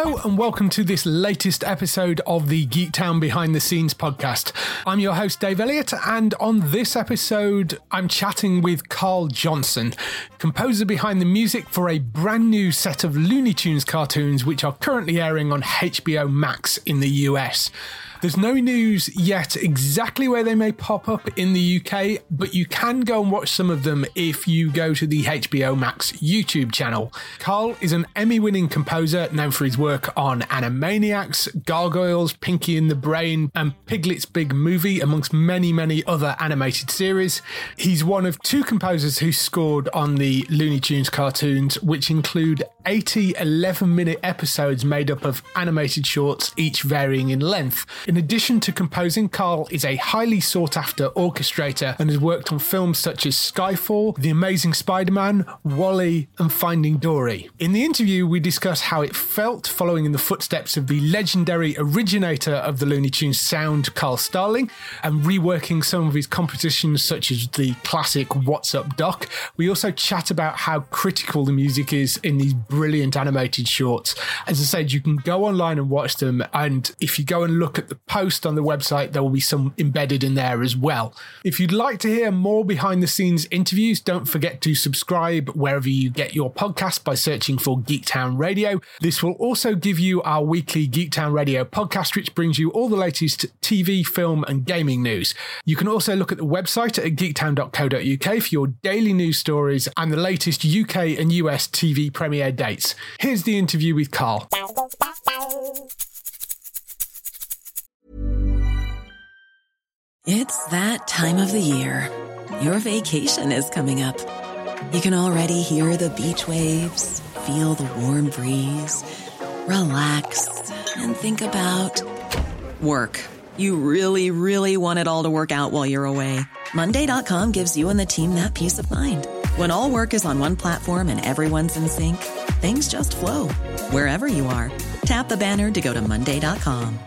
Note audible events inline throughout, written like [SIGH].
Hello and welcome to this latest episode of the Geektown Behind the Scenes podcast. I'm your host Dave Elliott, and on this episode, I'm chatting with Carl Johnson, composer behind the music for a brand new set of Looney Tunes cartoons which are currently airing on HBO Max in the US. There's no news yet exactly where they may pop up in the UK, but you can go and watch some of them if you go to the HBO Max YouTube channel. Carl is an Emmy winning composer known for his work on Animaniacs, Gargoyles, Pinky and the Brain, and Piglet's Big Movie, amongst many, many other animated series. He's one of two composers who scored on the Looney Tunes cartoons, which include 80 11 minute episodes made up of animated shorts, each varying in length. In addition to composing, Carl is a highly sought after orchestrator and has worked on films such as Skyfall, The Amazing Spider Man, WALL-E, and Finding Dory. In the interview, we discuss how it felt following in the footsteps of the legendary originator of the Looney Tunes sound, Carl Stalling, and reworking some of his compositions, such as the classic What's Up Doc. We also chat about how critical the music is in these brilliant animated shorts. As I said, you can go online and watch them, and if you go and look at the post on the website, there will be some embedded in there as well. If you'd like to hear more behind the scenes interviews, don't forget to subscribe wherever you get your podcast by searching for Geektown Radio. This will also give you our weekly Geektown Radio podcast, which brings you all the latest TV, film, and gaming news. You can also look at the website at geektown.co.uk for your daily news stories and the latest UK and US TV premiere dates. Here's the interview with Carl. It's that time of the year. Your vacation is coming up. You can already hear the beach waves, feel the warm breeze, relax, and think about work. You really, really want it all to work out while you're away. Monday.com gives you and the team that peace of mind. When all work is on one platform and everyone's in sync, things just flow wherever you are. Tap the banner to go to Monday.com.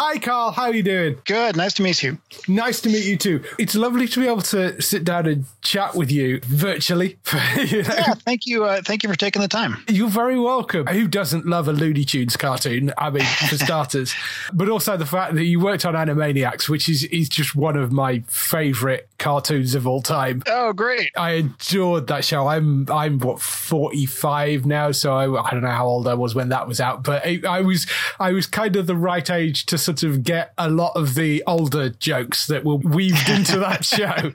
Hi, Carl. How are you doing? Good. Nice to meet you. Nice to meet you too. It's lovely to be able to sit down and chat with you virtually. [LAUGHS] you know? Yeah, thank you. Uh, thank you for taking the time. You're very welcome. Who doesn't love a Looney Tunes cartoon? I mean, for [LAUGHS] starters, but also the fact that you worked on Animaniacs, which is is just one of my favorite cartoons of all time. Oh, great! I adored that show. I'm I'm what 45 now, so I, I don't know how old I was when that was out, but I, I was I was kind of the right age to sort of get a lot of the older jokes that were weaved into that [LAUGHS] show.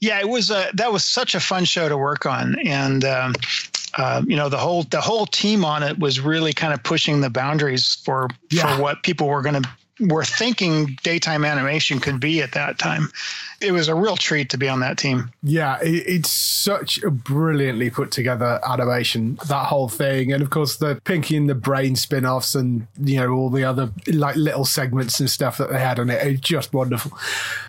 yeah, it was a, that was such a fun show to work on, and um, uh, you know the whole the whole team on it was really kind of pushing the boundaries for yeah. for what people were going to were thinking daytime animation could be at that time. It was a real treat to be on that team. Yeah, it's such a brilliantly put together animation, that whole thing. And of course, the Pinky and the Brain spin offs and, you know, all the other like little segments and stuff that they had on it. It's just wonderful.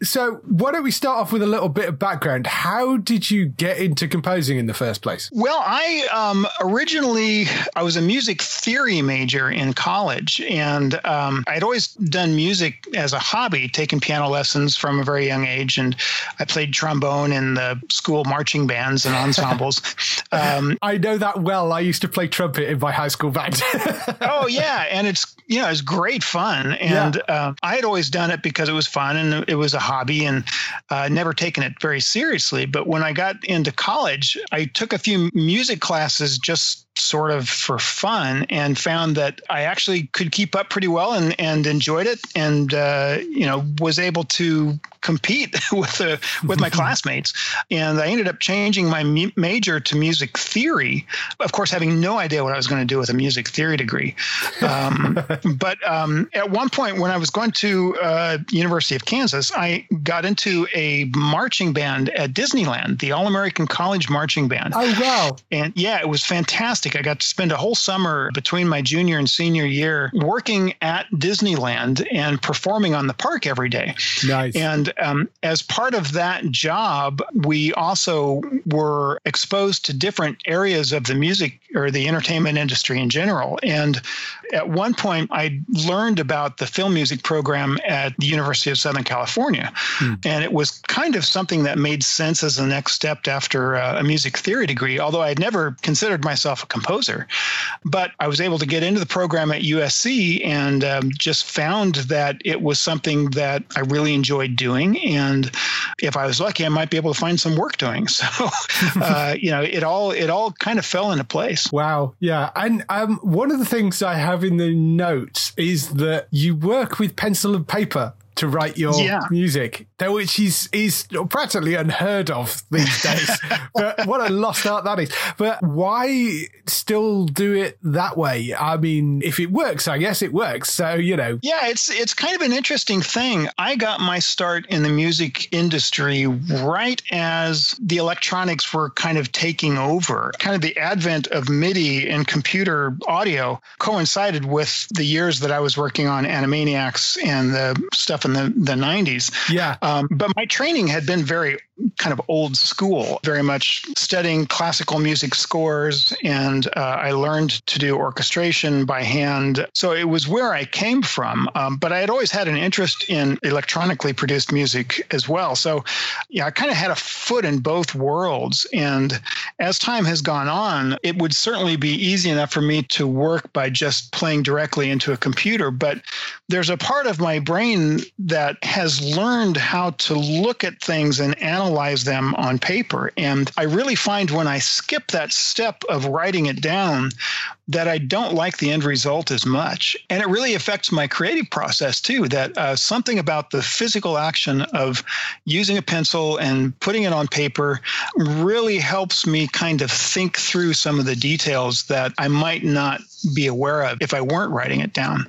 So, why don't we start off with a little bit of background? How did you get into composing in the first place? Well, I um, originally, I was a music theory major in college and um, I'd always done done music as a hobby, taken piano lessons from a very young age, and I played trombone in the school marching bands and ensembles. [LAUGHS] Um, I know that well. I used to play trumpet in my high school band. [LAUGHS] oh yeah, and it's you know it's great fun, and yeah. uh, I had always done it because it was fun and it was a hobby, and uh, never taken it very seriously. But when I got into college, I took a few music classes just sort of for fun and found that I actually could keep up pretty well and, and enjoyed it and uh, you know was able to compete [LAUGHS] with the with my [LAUGHS] classmates. And I ended up changing my mu- major to music theory of course having no idea what I was going to do with a music theory degree. Um, [LAUGHS] but um, at one point when I was going to uh, University of Kansas I got into a marching band at Disneyland the All American College Marching Band. Oh wow. And yeah it was fantastic fantastic. I got to spend a whole summer between my junior and senior year working at Disneyland and performing on the park every day. Nice. And um, as part of that job, we also were exposed to different areas of the music or the entertainment industry in general. And at one point, I learned about the film music program at the University of Southern California. Hmm. And it was kind of something that made sense as the next step after uh, a music theory degree, although I had never considered myself a composer. But I was able to get into the program at USC and um, just found that it was something that I really enjoyed doing. And if I was lucky, I might be able to find some work doing. [LAUGHS] So, [LAUGHS] uh, you know, it all it all kind of fell into place. Wow, yeah. And um, one of the things I have in the notes is that you work with pencil and paper to write your yeah. music, which is is practically unheard of these days. [LAUGHS] but what a lost art that is. But why still do it that way? I mean, if it works, I guess it works. So you know. Yeah, it's it's kind of an interesting thing. I got my start in the music industry right as the electronics were kind of taking over. Kind of the advent of MIDI and computer audio coincided with the years that I was working on Animaniacs and the stuff in the, the 90s. Yeah. Uh, Um, but my training had been very kind of old school, very much studying classical music scores. And uh, I learned to do orchestration by hand. So it was where I came from. Um, but I had always had an interest in electronically produced music as well. So yeah, I kind of had a foot in both worlds. And as time has gone on, it would certainly be easy enough for me to work by just playing directly into a computer. But there's a part of my brain that has learned how to look at things and analyze them on paper. And I really find when I skip that step of writing it down that I don't like the end result as much. And it really affects my creative process too. That uh, something about the physical action of using a pencil and putting it on paper really helps me kind of think through some of the details that I might not be aware of if I weren't writing it down.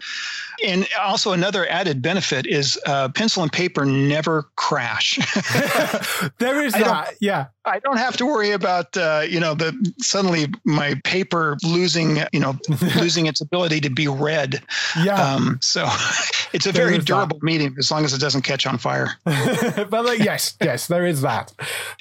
And also another added benefit is uh, pencil and paper never crash. [LAUGHS] there is that, yeah. I don't have to worry about uh, you know the suddenly my paper losing you know [LAUGHS] losing its ability to be read. Yeah. Um, so [LAUGHS] it's a there very durable that. medium as long as it doesn't catch on fire. [LAUGHS] but like, yes, yes, there is that.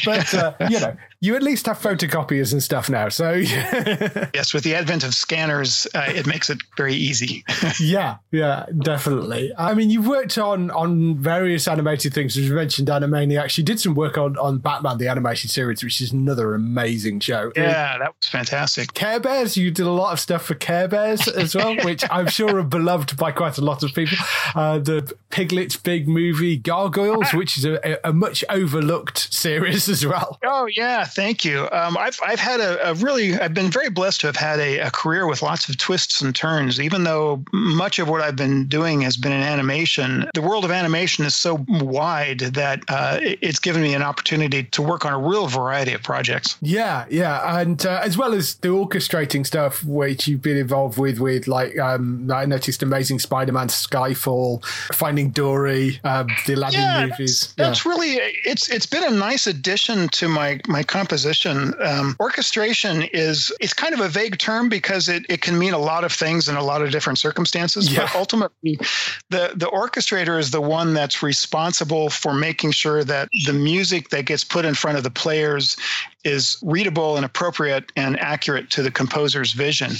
But uh, you know, you at least have photocopiers and stuff now. So [LAUGHS] yes, with the advent of scanners, uh, it makes it very easy. [LAUGHS] yeah, yeah, definitely. I mean, you've worked on on various animated things. As you mentioned, Animaniacs. You did some work on on Batman the animated series, which is another amazing show. Yeah, that was fantastic. Care Bears, you did a lot of stuff for Care Bears as well, which I'm sure are beloved by quite a lot of people. Uh, the Piglet's big movie Gargoyles, which is a, a, much overlooked series as well. Oh yeah, thank you. Um, I've I've had a, a, really I've been very blessed to have had a, a career with lots of twists and turns. Even though much of what I've been doing has been in animation, the world of animation is so wide that uh, it's given me an opportunity to work on a real variety of projects. Yeah, yeah, and uh, as well as the orchestrating stuff, which you've been involved with, with like um, I noticed Amazing Spider-Man, Skyfall, Finding Dory, um, the Aladdin yeah, movies. That's, that's yeah. really it's it's been a nice addition to my my composition. Um, orchestration is it's kind of a vague term because it, it can mean a lot of things in a lot of different circumstances. Yeah. But ultimately, the the orchestrator is the one that's responsible for making sure that the music that gets put in front of the players is readable and appropriate and accurate to the composer's vision.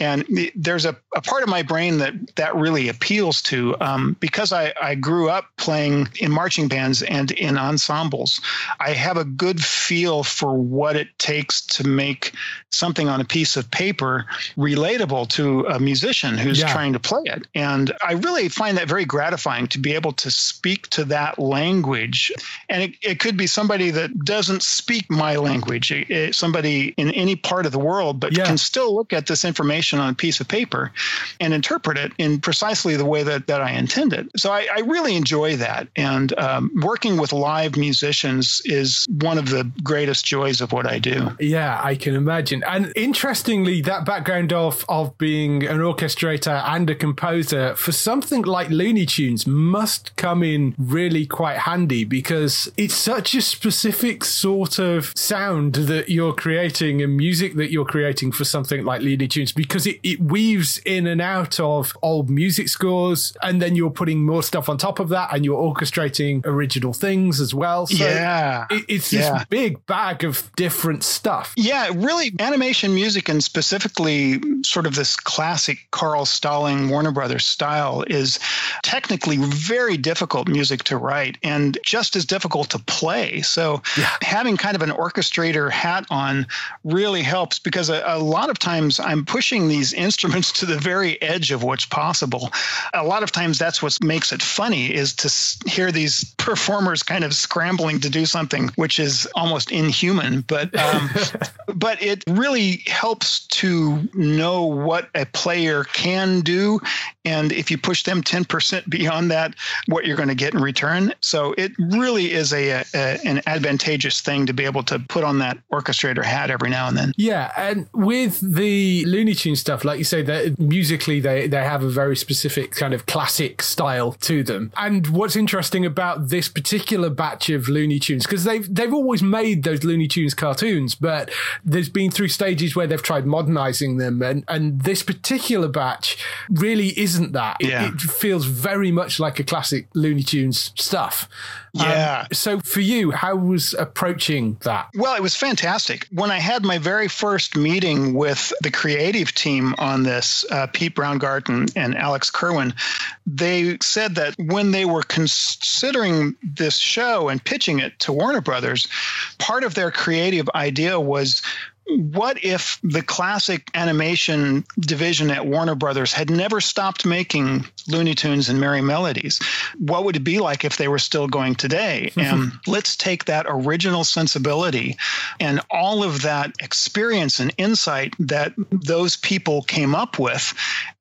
And there's a, a part of my brain that that really appeals to um, because I, I grew up playing in marching bands and in ensembles. I have a good feel for what it takes to make something on a piece of paper relatable to a musician who's yeah. trying to play it. And I really find that very gratifying to be able to speak to that language. And it, it could be somebody that doesn't speak my language, it, somebody in any part of the world, but yeah. can still look at this information on a piece of paper and interpret it in precisely the way that, that I intended. So I, I really enjoy that. And um, working with live musicians is one of the greatest joys of what I do. Yeah, I can imagine. And interestingly, that background of, of being an orchestrator and a composer for something like Looney Tunes must come in really quite handy because it's such a specific sort of sound that you're creating and music that you're creating for something like Looney Tunes because it, it weaves in and out of old music scores and then you're putting more stuff on top of that and you're orchestrating original things as well. So yeah. It, it's this yeah. big bag of different stuff. Yeah, really animation music and specifically sort of this classic Carl Stalling Warner Brothers style is technically very difficult music to write and just as difficult to play. So yeah. having kind of an hat on really helps because a, a lot of times I'm pushing these instruments [LAUGHS] to the very edge of what's possible. A lot of times that's what makes it funny is to hear these performers kind of scrambling to do something which is almost inhuman. But um, [LAUGHS] but it really helps to know what a player can do, and if you push them ten percent beyond that, what you're going to get in return. So it really is a, a, an advantageous thing to be able to put on that orchestrator hat every now and then. Yeah, and with the Looney Tune stuff, like you say, that musically they they have a very specific kind of classic style to them. And what's interesting about this particular batch of Looney Tunes because they've they've always made those Looney Tunes cartoons, but there's been through stages where they've tried modernizing them, and and this particular batch really isn't that. It, yeah. it feels very much like a classic Looney Tunes stuff. Yeah. Um, so for you, how was approaching that? Well, it was fantastic. When I had my very first meeting with the creative team on this, uh, Pete Browngardt and Alex Kirwan, they said that when they were considering this show and pitching it to Warner Brothers, part of their creative idea was what if the classic animation division at Warner Brothers had never stopped making Looney Tunes and Merrie Melodies? What would it be like if they were still going today? [LAUGHS] and let's take that original sensibility and all of that experience and insight that those people came up with,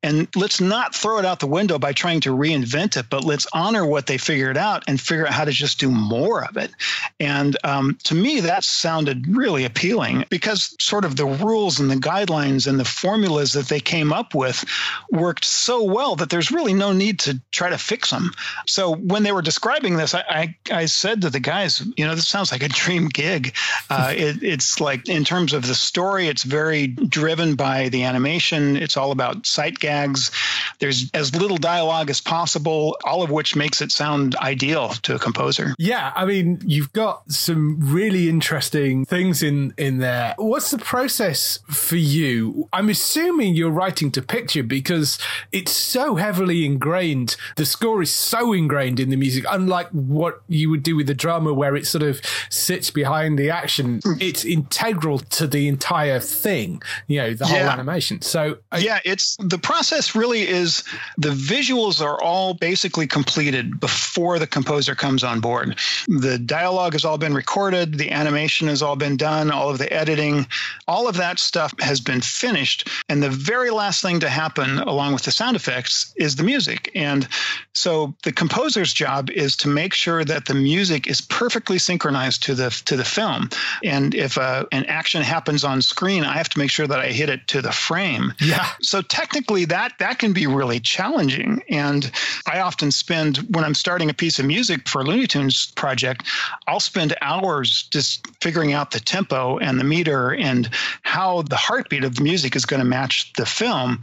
and let's not throw it out the window by trying to reinvent it, but let's honor what they figured out and figure out how to just do more of it. And um, to me, that sounded really appealing because sort of the rules and the guidelines and the formulas that they came up with worked so well that there's really no need to try to fix them. So when they were describing this, I, I, I said to the guys, you know, this sounds like a dream gig. Uh, [LAUGHS] it, it's like in terms of the story, it's very driven by the animation. It's all about sight gags. There's as little dialogue as possible, all of which makes it sound ideal to a composer. Yeah, I mean, you've got some really interesting things in in there. What's what's the process for you? I'm assuming you're writing to picture because it's so heavily ingrained. The score is so ingrained in the music, unlike what you would do with the drama where it sort of sits behind the action. Hmm. It's integral to the entire thing, you know, the whole yeah. animation. So, I, yeah, it's the process really is the visuals are all basically completed before the composer comes on board. The dialogue has all been recorded, the animation has all been done, all of the editing, all of that stuff has been finished. And the very last thing to happen, along with the sound effects, is the music. And so the composer's job is to make sure that the music is perfectly synchronized to the to the film. And if uh, an action happens on screen, I have to make sure that I hit it to the frame. Yeah. So technically, that that can be really challenging. And I often spend when I'm starting a piece of music for a Looney Tunes project, I'll spend hours just figuring out the tempo and the meter and how the heartbeat of the music is going to match the film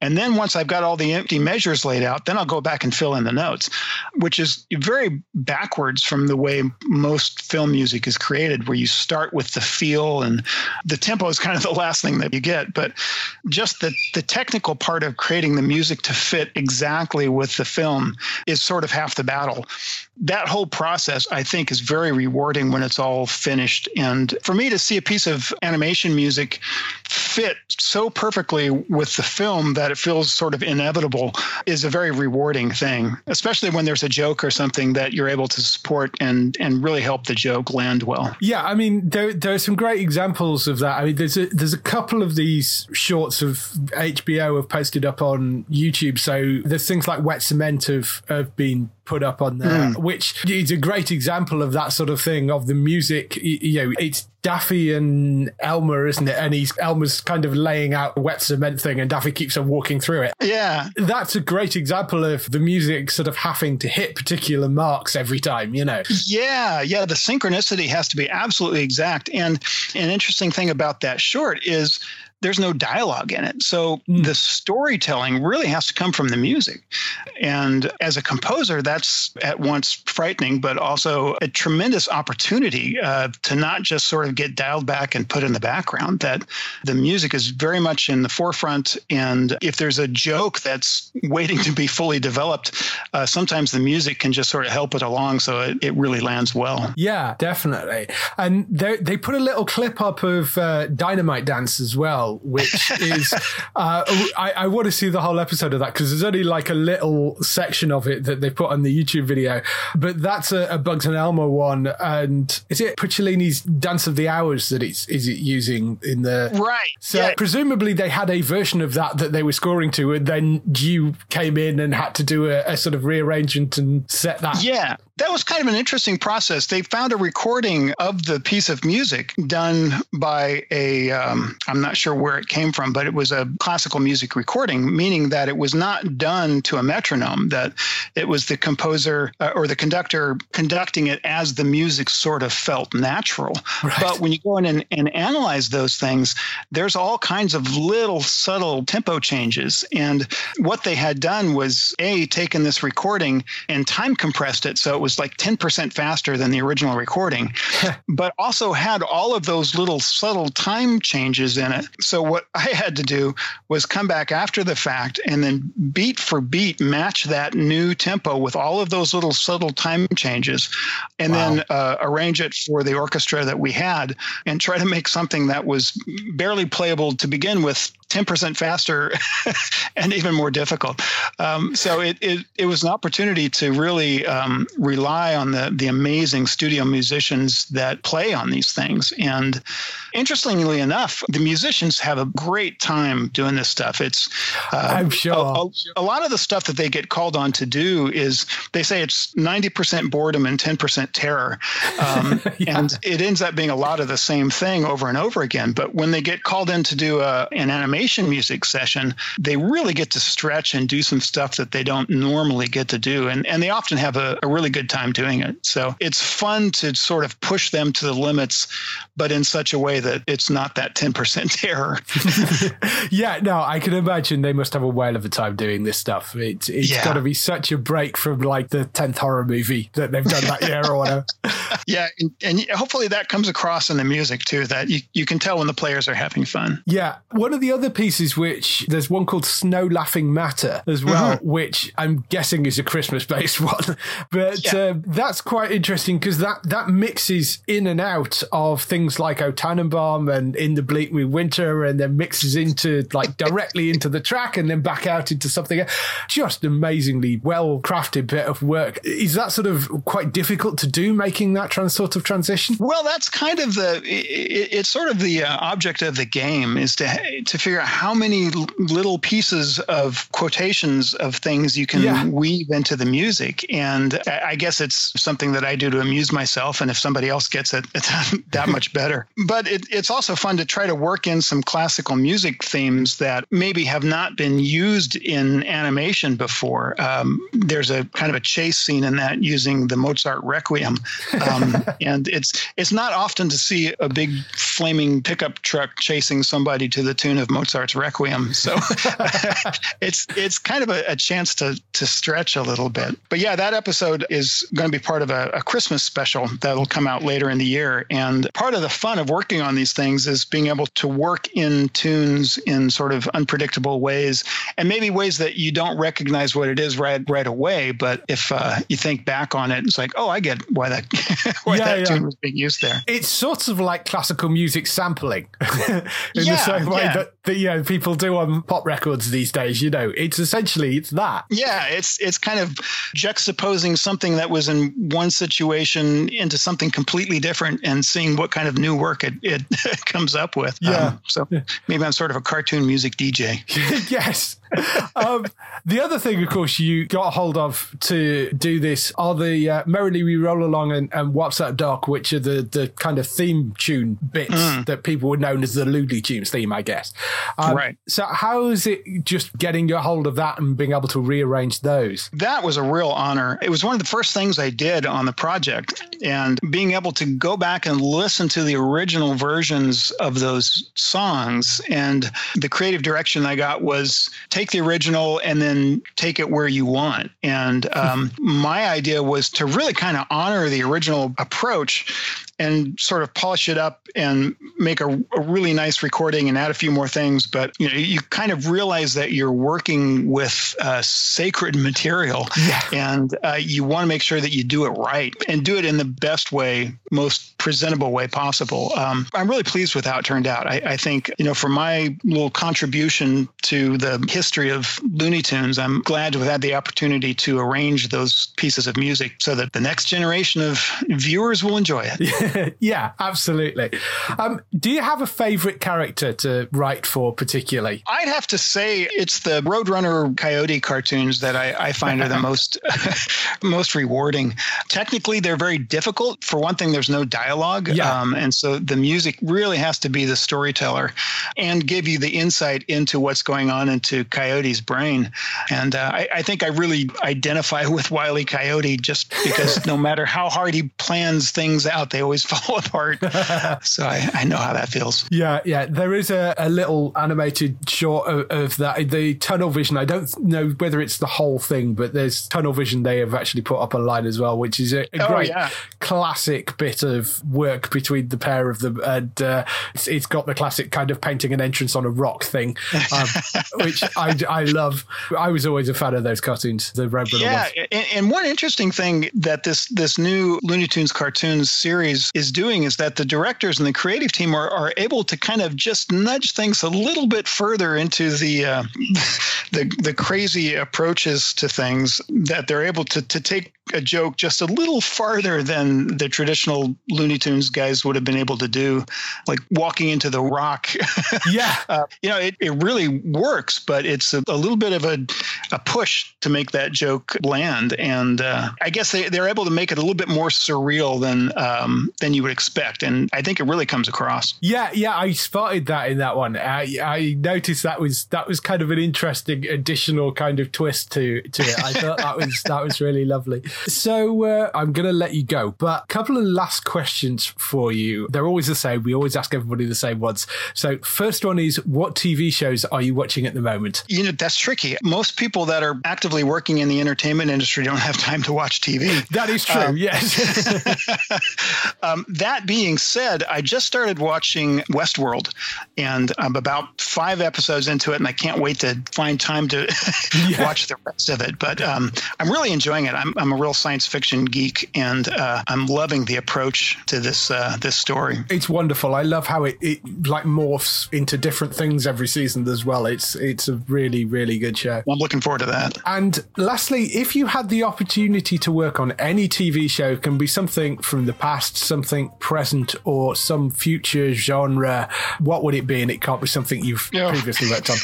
And then once I've got all the empty measures laid out, then I'll go back and fill in the notes, which is very backwards from the way most film music is created, where you start with the feel and the tempo is kind of the last thing that you get. But just the, the technical part of creating the music to fit exactly with the film is sort of half the battle that whole process i think is very rewarding when it's all finished and for me to see a piece of animation music fit so perfectly with the film that it feels sort of inevitable is a very rewarding thing especially when there's a joke or something that you're able to support and and really help the joke land well. Yeah i mean there, there are some great examples of that. I mean there's a there's a couple of these shorts of hbo have posted up on youtube. So there's things like wet cement have have been put up on there, mm. which is a great example of that sort of thing of the music. You know, it's Daffy and Elmer, isn't it? And he's Elmer's kind of laying out a wet cement thing, and Daffy keeps on walking through it. Yeah, that's a great example of the music sort of having to hit particular marks every time. You know. Yeah, yeah. The synchronicity has to be absolutely exact. And an interesting thing about that short is there's no dialogue in it. So mm. the storytelling really has to come from the music. And as a composer, that's at once frightening, but also a tremendous opportunity uh, to not just sort of get dialed back and put in the background, that the music is very much in the forefront. And if there's a joke that's waiting to be fully developed, uh, sometimes the music can just sort of help it along so it, it really lands well. Yeah, definitely. And they put a little clip up of uh, Dynamite Dance as well well, which is [LAUGHS] uh, I, I, want to see the whole episode of that because there's only like a little section of it that they put on the YouTube video. But that's a, a Bugs and Elmer one, and is it Picciolini's Dance of the Hours that it's is it using in the right? So yeah. presumably they had a version of that that they were scoring to, and then you came in and had to do a, a sort of rearrangement and set that. Yeah, that was kind of an interesting process. They found a recording of the piece of music done by a am um, not sure where it came from, but it was a classical music recording, meaning that it was not done to a metronome, that it was the composer uh, or the conductor conducting it as the music sort of felt natural. Right. But when you go in and, and analyze those things, there's all kinds of little subtle tempo changes. And what they had done was A, taken this recording and time compressed it so it was like 10% faster than the original recording, [LAUGHS] but also had all of those little subtle time changes in it. So what I had to do was come back after the fact and then beat for beat match that new tempo with all of those little subtle time changes and wow. then uh, arrange it for the orchestra that we had and try to make something that was barely playable to begin with 10% faster [LAUGHS] and even more difficult. Um, so it, it, it, was an opportunity to really um, rely on the, the amazing studio musicians that play on these things. And interestingly enough, the musicians have a great time doing this stuff. It's, uh, I'm sure. A, a, a, lot of the stuff that they get called on to do is they say it's 90% boredom and 10% terror. Um, [LAUGHS] yeah. And it ends up being a lot of the same thing over and over again. But when they get called in to do a, an animation, animation music session, they really get to stretch and do some stuff that they don't normally get to do. And, and they often have a, a really good time doing it. So it's fun to sort of push them to the limits, but in such a way that it's not that 10% [LAUGHS] error. [LAUGHS] yeah, no, I can imagine they must have a whale of a time doing this stuff. It, it's yeah. got to be such a break from like the 10th horror movie that they've done that year or whatever. [LAUGHS] yeah. And, and hopefully that comes across in the music too, that you, you can tell when the players are having fun. Yeah. One of the other pieces which there's one called Snow Laughing Matter as well, mm-hmm. which I'm guessing is a Christmas based [LAUGHS] one. But yeah. uh, that's quite interesting because that, that mixes in and out of things like O Tannenbaum and In the Bleak Midwinter and then mixes into like directly into the track and then back out into something just amazingly well crafted bit of work. Is that sort of quite difficult to do making that trans sort of transition? Well, that's kind of the, it, it's sort of the uh, object of the game is to, to figure out how many little pieces of quotations of things you can yeah. weave into the music. And I guess it's something that I do to amuse myself. And if somebody else gets it, it's [LAUGHS] that much better. But it, it's also fun to try to work in some classical music themes that maybe have not been used in animation before. Um, there's a kind of a chase scene in that using the Mozart Requiem. Um, [LAUGHS] and it's it's not often to see a big flaming pickup truck chasing somebody to the tune of Mozart Mozart's Requiem. So [LAUGHS] it's it's kind of a, a, chance to to stretch a little bit. But yeah, that episode is going to be part of a, a Christmas special that'll come out later in the year. And part of the fun of working on these things is being able to work in tunes in sort of unpredictable ways, and maybe ways that you don't recognize what it is right right away. But if uh, you think back on it, it's like, oh, I get why that [LAUGHS] why yeah, that yeah. tune was being used there. It's sort of like classical music sampling [LAUGHS] in yeah, the same way that, that you know people do on pop records these days. You know, it's essentially it's that. Yeah, it's it's kind of juxtaposing something that was in one situation into something completely different and seeing what kind of new work it, it [LAUGHS] comes up with. Yeah. Um, so maybe I'm sort of a cartoon music DJ. [LAUGHS] yes um, the other thing, of course, you got hold of to do this are the uh, Merrily We Roll Along and, and What's That Doc, which are the, the kind of theme tune bits mm. that people would know as the Looney Tunes theme, I guess. Um, right. So, how is it just getting your hold of that and being able to rearrange those? That was a real honor. It was one of the first things I did on the project, and being able to go back and listen to the original versions of those songs. And the creative direction I got was take the original and then take it where you want. And um, my idea was to really kind of honor the original approach and sort of polish it up and make a, a, really nice recording and add a few more things. But you know, you kind of realize that you're working with uh, sacred material, yeah. and uh, you want to make sure that you do it right and do it in the best way, most presentable way possible. Um, I'm really pleased with how it turned out. I, I think you know, for my little contribution to the history of Looney Tunes, I'm glad to have had the opportunity to arrange those pieces of music so that the next generation of viewers will enjoy it. [LAUGHS] yeah, [LAUGHS] absolutely. Um, do you have a favorite character to write for particularly? I'd have to say it's the Roadrunner Coyote cartoons that I, I find are the [LAUGHS] most [LAUGHS] most rewarding. Technically, they're very difficult. For one thing, there's no dialogue, yeah. um, and so the music really has to be the storyteller and give you the insight into what's going on into Coyote's brain. And uh, I, I think I really identify with Wiley Coyote just because no matter how hard he plans things out, they always always [LAUGHS] fall apart. so I, I, know how that feels. Yeah, yeah. There is a, a little animated short of, of, that. The tunnel vision. I don't know whether it's the whole thing, but there's tunnel vision. They have actually put up online as well, which is a, a oh, great yeah. classic bit of work between the pair of them, and uh, it's, it's got the classic kind of painting an entrance on a rock thing, um, [LAUGHS] which I, I love. I was always a fan of those cartoons. The Roadrunner yeah, and, and one interesting thing that this this new Looney Tunes cartoons series is doing is that the directors and the creative team are, are able to kind of just nudge things a little bit further into the uh, [LAUGHS] the the crazy approaches to things that they're able to to take a joke just a little farther than the traditional Looney Tunes guys would have been able to do, like walking into the rock. [LAUGHS] yeah. Uh, you know, it, it really works, but it's a, a, little bit of a, a push to make that joke land. And uh, I guess they, they're able to make it a little bit more surreal than um, than you would expect. And I think it really comes across. Yeah, yeah, I spotted that in that one. I, I noticed that was that was kind of an interesting additional kind of twist to to it. I thought that was that was really lovely. So uh, I'm going to let you go, but a couple of last questions for you. They're always the same. We always ask everybody the same ones. So first one is, what TV shows are you watching at the moment? You know, that's tricky. Most people that are actively working in the entertainment industry don't have time to watch TV. That is true. Um, yes. [LAUGHS] um, that being said, I just started watching Westworld, and I'm about five episodes into it, and I can't wait to find time to [LAUGHS] yeah. watch the rest of it. But um, I'm really enjoying it. I'm, I'm a real science fiction geek, and uh, I'm loving the approach to this uh, this story. It's wonderful. I love how it, it like morphs into different things every season as well. It's it's a really really good show. I'm looking forward to that. And lastly, if you had the opportunity to work on any TV show, can be something from the past, something present, or some future genre, what would it be? And it can't be something you've you previously worked on.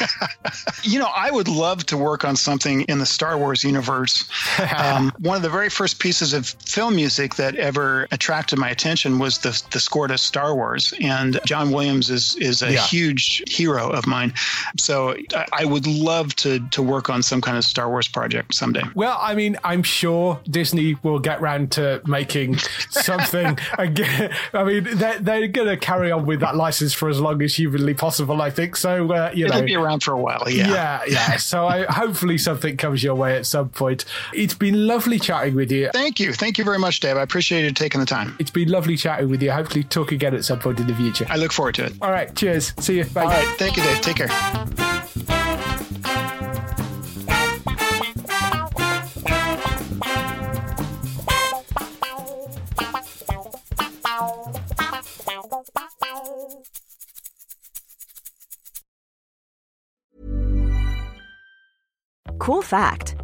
[LAUGHS] you know, I would love to work on something in the Star Wars universe. [LAUGHS] Um, one of the very first pieces of film music that ever attracted my attention was the the score to Star Wars, and John Williams is is a yeah. huge hero of mine. So I would love to to work on some kind of Star Wars project someday. Well, I mean, I'm sure Disney will get round to making something [LAUGHS] again. I mean, they're, they're going to carry on with that license for as long as humanly possible. I think so. Uh, you It'll know, be around for a while. Yeah, yeah, yeah. So I hopefully something comes your way at some point. It's been lovely chatting with you. Thank you, thank you very much, Dave. I appreciate you taking the time. It's been lovely chatting with you. Hopefully, talk again at some point in the future. I look forward to it. All right. Cheers. See you. Bye. All right. Thank you, Dave. Take care. Cool fact